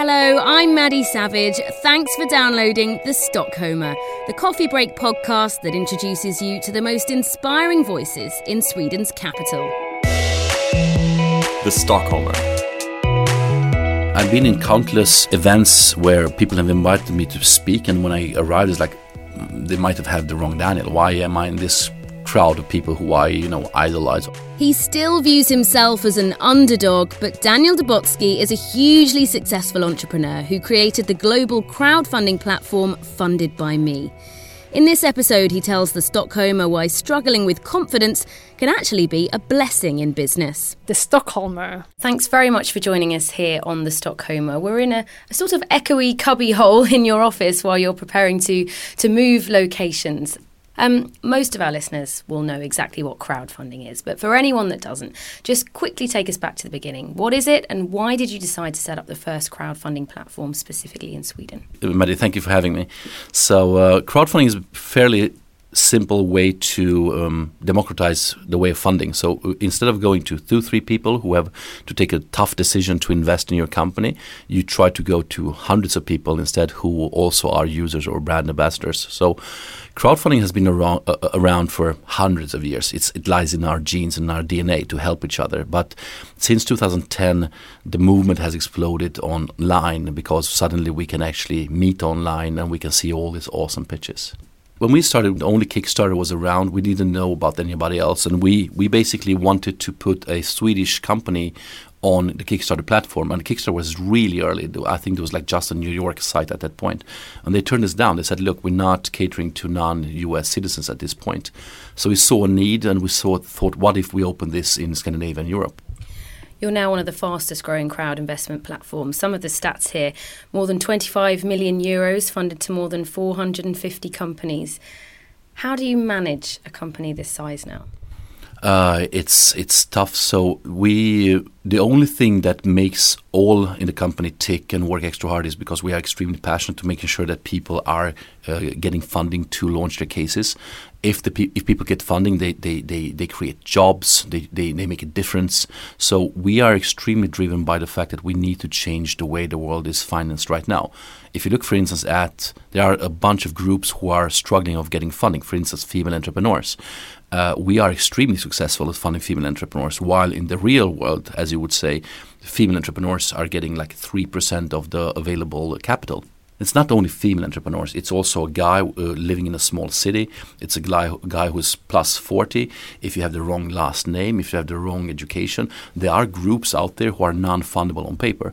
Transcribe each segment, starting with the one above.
Hello, I'm Maddie Savage. Thanks for downloading The Stockholmer, the coffee break podcast that introduces you to the most inspiring voices in Sweden's capital. The Stockholmer. I've been in countless events where people have invited me to speak, and when I arrived, it's like they might have had the wrong Daniel. Why am I in this crowd of people who I, you know, idolize? He still views himself as an underdog, but Daniel Daboczy is a hugely successful entrepreneur who created the global crowdfunding platform Funded by Me. In this episode, he tells the Stockholmer why struggling with confidence can actually be a blessing in business. The Stockholmer. Thanks very much for joining us here on the Stockholmer. We're in a, a sort of echoey cubby hole in your office while you're preparing to, to move locations. Um, most of our listeners will know exactly what crowdfunding is, but for anyone that doesn't, just quickly take us back to the beginning. What is it, and why did you decide to set up the first crowdfunding platform specifically in Sweden? Maddie, thank you for having me. So, uh, crowdfunding is fairly simple way to um, democratize the way of funding. So uh, instead of going to two, three people who have to take a tough decision to invest in your company, you try to go to hundreds of people instead who also are users or brand ambassadors. So crowdfunding has been around, uh, uh around for hundreds of years. It's, it lies in our genes and our DNA to help each other. But since 2010, the movement has exploded online because suddenly we can actually meet online and we can see all these awesome pitches when we started, only Kickstarter was around. We didn't know about anybody else, and we we basically wanted to put a Swedish company on the Kickstarter platform. And Kickstarter was really early. I think it was like just a New York site at that point. point, and they turned us down. They said, "Look, we're not catering to non-U.S. citizens at this point." So we saw a need, and we saw thought, "What if we open this in Scandinavia and Europe?" You're now one of the fastest growing crowd investment platforms. Some of the stats here more than 25 million euros funded to more than 450 companies. How do you manage a company this size now? Uh, it's it's tough. So we the only thing that makes all in the company tick and work extra hard is because we are extremely passionate to making sure that people are uh, getting funding to launch their cases. If the pe- if people get funding, they, they, they, they create jobs. They, they they make a difference. So we are extremely driven by the fact that we need to change the way the world is financed right now. If you look, for instance, at there are a bunch of groups who are struggling of getting funding. For instance, female entrepreneurs uh, we are extremely successful at funding female entrepreneurs, while in the real world, as you would say, female entrepreneurs are getting like 3% of the available capital. It's not only female entrepreneurs, it's also a guy uh, living in a small city. It's a guy, guy who's plus 40. If you have the wrong last name, if you have the wrong education, there are groups out there who are non fundable on paper.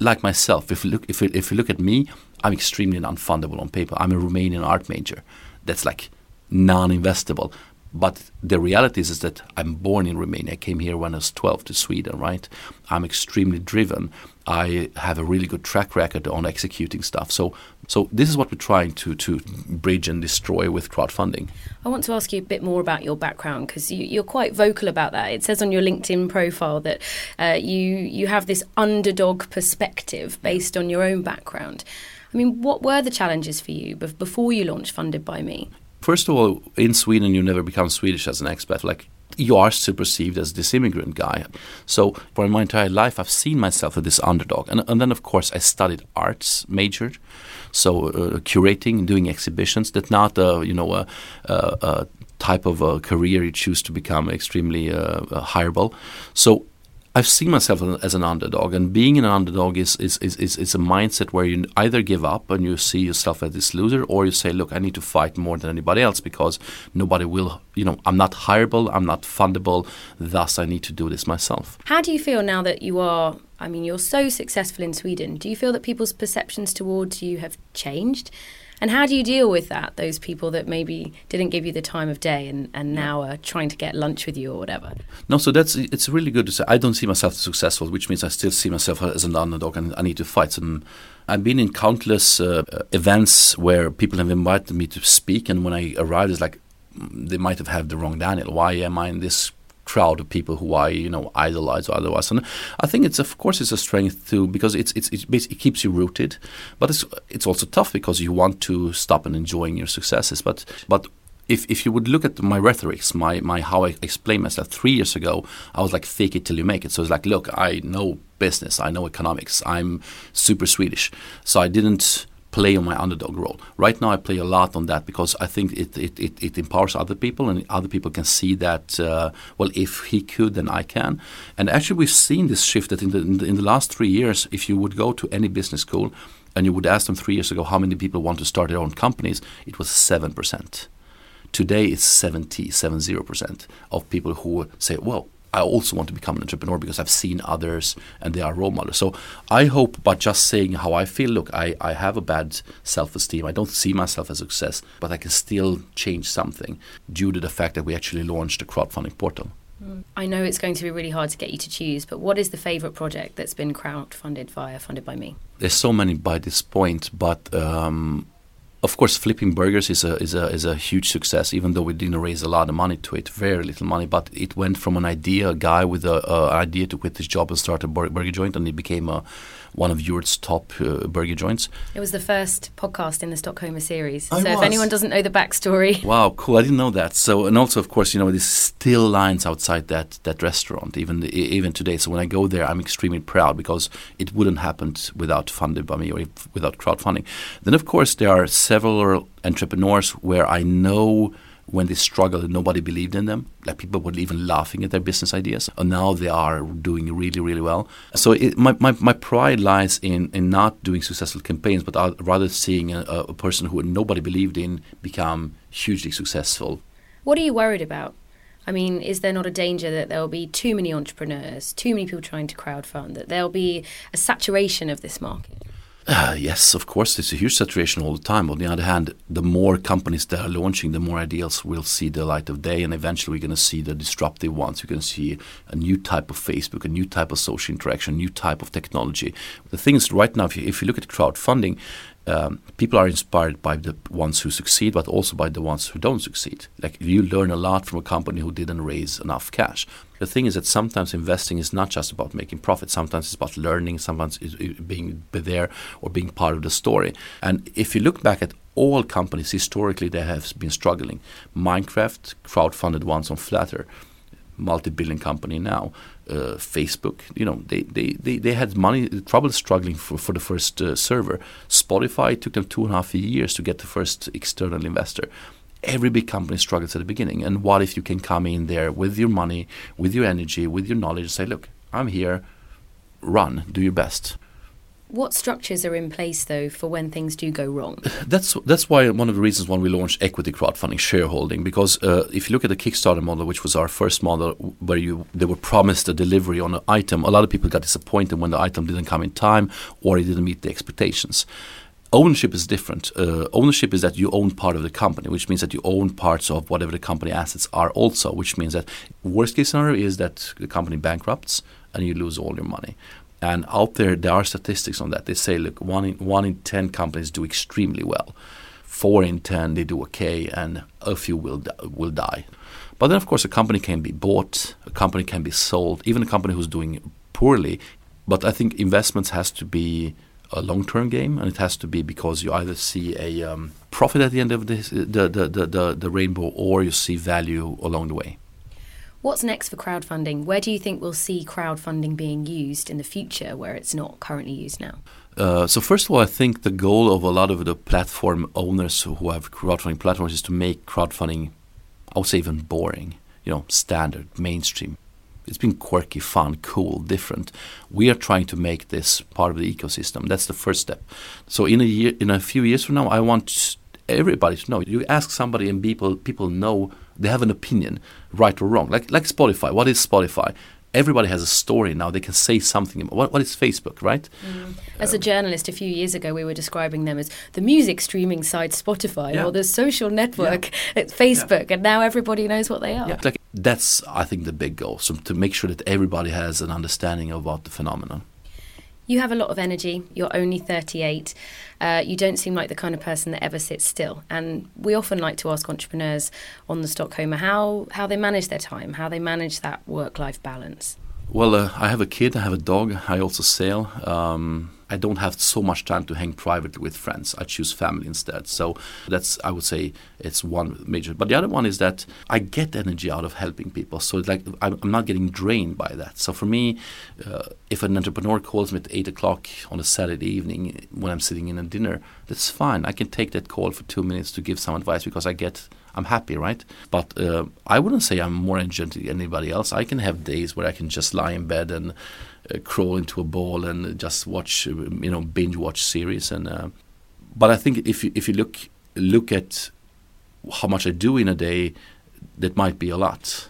Like myself, if you, look, if, you, if you look at me, I'm extremely non fundable on paper. I'm a Romanian art major. That's like non investable. But the reality is, is that I'm born in Romania. I came here when I was 12 to Sweden, right? I'm extremely driven. I have a really good track record on executing stuff. So, so this is what we're trying to to bridge and destroy with crowdfunding. I want to ask you a bit more about your background because you, are quite vocal about that. It says on your LinkedIn profile that uh, you you have this underdog perspective based on your own background. I mean, what were the challenges for you before you launched Funded by Me? First of all, in Sweden, you never become Swedish as an expat. Like you are still perceived as this immigrant guy. So for my entire life, I've seen myself as this underdog. And, and then, of course, I studied arts, majored, so uh, curating, doing exhibitions. That's not a you know a, a type of a career you choose to become extremely uh, hireable. So I've seen myself as an underdog, and being an underdog is, is, is, is, is a mindset where you either give up and you see yourself as this loser, or you say, look, I need to fight more than anybody else because nobody will, you know, I'm not hireable, I'm not fundable, thus I need to do this myself. How do you feel now that you are, I mean, you're so successful in Sweden? Do you feel that people's perceptions towards you have changed? And how do you deal with that? Those people that maybe didn't give you the time of day and, and now are trying to get lunch with you or whatever. No, so that's it's really good to say. I don't see myself as successful, which means I still see myself as an underdog and I need to fight. some. I've been in countless uh, events where people have invited me to speak, and when I arrived, it's like they might have had the wrong Daniel. Why am I in this crowd of people who I you know idolize or otherwise. And I think it's of course it's a strength too because it's it's, it's it keeps you rooted, but it's it's also tough because you want to stop and enjoying your successes. But but if, if you would look at my rhetorics, my, my how I explain myself three years ago, I was like fake it till you make it. So it's like, look, I know business. I know economics. I'm super Swedish, so I didn't play on my underdog role. Right now, I play a lot on that because I think it it, it, it empowers other people, and other people can see that. Uh, well, if he could, then I can. And actually, we've seen this shift that in the, in the in the last three years, if you would go to any business school and you would ask them three years ago how many people want to start their own companies, it was seven percent. Today, it's 70, 70% of people who say, well, I also want to become an entrepreneur because I've seen others and they are role models. So I hope by just saying how I feel, look, I, I have a bad self esteem. I don't see myself as success, but I can still change something due to the fact that we actually launched a crowdfunding portal. I know it's going to be really hard to get you to choose, but what is the favourite project that's been crowdfunded via Funded by Me? There's so many by this point, but um, of course, flipping burgers is a is a is a huge success. Even though we didn't raise a lot of money to it, very little money, but it went from an idea, a guy with an idea to quit his job and start a burger joint, and it became a one of Europe's top uh, burger joints. It was the first podcast in the Stockholm series. I so was. if anyone doesn't know the backstory, Wow, cool! I didn't know that. So, and also, of course, you know, there's still lines outside that that restaurant, even even today. So when I go there, I'm extremely proud because it wouldn't happen without funded by me or if, without crowdfunding. Then, of course, there are several entrepreneurs where I know when they struggled nobody believed in them. Like people were even laughing at their business ideas. And now they are doing really, really well. So it, my, my, my pride lies in, in not doing successful campaigns, but rather seeing a, a person who nobody believed in become hugely successful. what are you worried about? I mean, is there not a danger that there will be too many entrepreneurs, too many people trying to crowdfund, that there'll be a saturation of this market? Uh, yes, of course, it's a huge saturation all the time. On the other hand, the more companies that are launching, the more ideas will see the light of day, and eventually we're going to see the disruptive ones. We're going to see a new type of Facebook, a new type of social interaction, new type of technology. The thing is, right now, if you, if you look at crowdfunding, um, people are inspired by the ones who succeed, but also by the ones who don't succeed. Like you learn a lot from a company who didn't raise enough cash. The thing is that sometimes investing is not just about making profit. Sometimes it's about learning. Sometimes it's being there or being part of the story. And if you look back at all companies historically, they have been struggling. Minecraft crowdfunded once on Flattr multi-billion company now. Uh, Facebook, you know, they, they, they, they had money trouble struggling for, for the first uh, server. Spotify took them two and a half years to get the first external investor. Every big company struggles at the beginning. And what if you can come in there with your money, with your energy, with your knowledge, and say, look, I'm here, run, do your best. What structures are in place though for when things do go wrong? That's that's why one of the reasons why we launched equity crowdfunding shareholding because uh, if you look at the Kickstarter model, which was our first model, where you they were promised a delivery on an item, a lot of people got disappointed when the item didn't come in time or it didn't meet the expectations. Ownership is different. Uh, ownership is that you own part of the company, which means that you own parts of whatever the company assets are also, which means that worst case scenario is that the company bankrupts and you lose all your money. And out there, there are statistics on that. They say, look, one in, one in 10 companies do extremely well. Four in 10, they do okay, and a few will, will die. But then, of course, a company can be bought, a company can be sold, even a company who's doing poorly. But I think investments has to be a long-term game, and it has to be because you either see a um, profit at the end of this, the, the, the, the, the rainbow or you see value along the way. What's next for crowdfunding? Where do you think we'll see crowdfunding being used in the future where it's not currently used now? Uh, so first of all, I think the goal of a lot of the platform owners who have crowdfunding platforms is to make crowdfunding, I would say, even boring. You know, standard, mainstream. It's been quirky, fun, cool, different. We are trying to make this part of the ecosystem. That's the first step. So in a year, in a few years from now, I want everybody to know. You ask somebody, and people people know they have an opinion, right or wrong. Like like Spotify. What is Spotify? Everybody has a story now. They can say something. About, what, what is Facebook, right? Mm. As a journalist, a few years ago, we were describing them as the music streaming site Spotify Yeah. or the social network at Facebook, and now everybody knows what they are. Yeah. Like that's I think the big goal. So to make sure that everybody has an understanding about the phenomenon. You have a lot of energy. You're only 38. Uh, you don't seem like the kind of person that ever sits still. And we often like to ask entrepreneurs on the Stockholmer how, how they manage their time, how they manage that work life balance. Well, uh, I have a kid. I have a dog. I also sail. Um, I don't have so much time to hang privately with friends. I choose family instead. So that's I would say it's one major. But the other one is that I get energy out of helping people. So like I'm, I'm not getting drained by that. So for me, uh, if an entrepreneur calls me at eight o'clock on a Saturday evening when I'm sitting in a dinner, that's fine. I can take that call for two minutes to give some advice because I get I'm happy, right? But uh, I wouldn't say I'm more energetic than anybody else. I can have days where I can just lie in bed and uh, crawl into a ball and just watch, you know, binge watch series. And uh, but I think if you, if you look look at how much I do in a day, that might be a lot.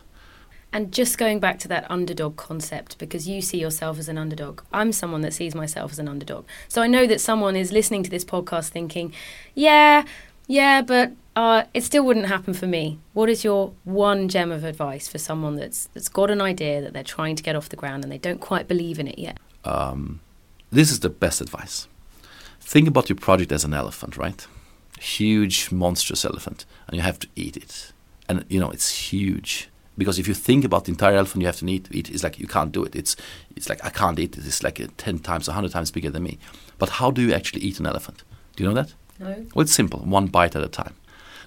And just going back to that underdog concept, because you see yourself as an underdog. I'm someone that sees myself as an underdog. So I know that someone is listening to this podcast thinking, yeah, yeah, but uh, it still wouldn't happen for me. What is your one gem of advice for someone that's that's got an idea that they're trying to get off the ground and they don't quite believe in it yet? Um, this is the best advice. Think about your project as an elephant, right? Huge, monstrous elephant, and you have to eat it. And you know it's huge because if you think about the entire elephant you have to eat, eat it's like you can't do it. It's it's like I can't eat it. It's like ten times, hundred times bigger than me. But how do you actually eat an elephant? Do you know that? No. Well, it's simple, one bite at a time.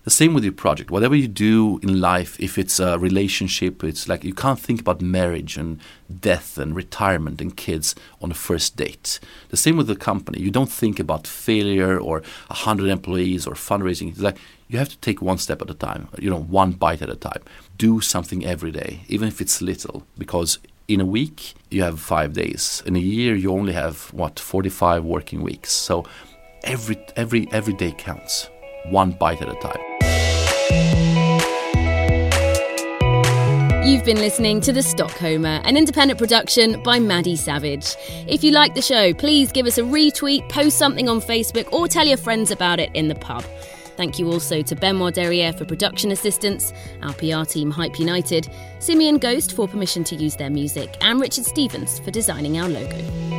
The same with your project. Whatever you do in life, if it's a relationship, it's like you can't think about marriage and death and retirement and kids on the first date. The same with the company. You don't think about failure or a hundred employees or fundraising. It's like you have to take one step at a time. You know, one bite at a time. Do something every day, even if it's little, because in a week you have five days. In a year you only have what forty-five working weeks. So every every every day counts one bite at a time You've been listening to The Stockholmer, an independent production by Maddie Savage. If you like the show, please give us a retweet, post something on Facebook, or tell your friends about it in the pub. Thank you also to Benoit Derriere for production assistance, our PR team Hype United, Simian Ghost for permission to use their music, and Richard Stevens for designing our logo.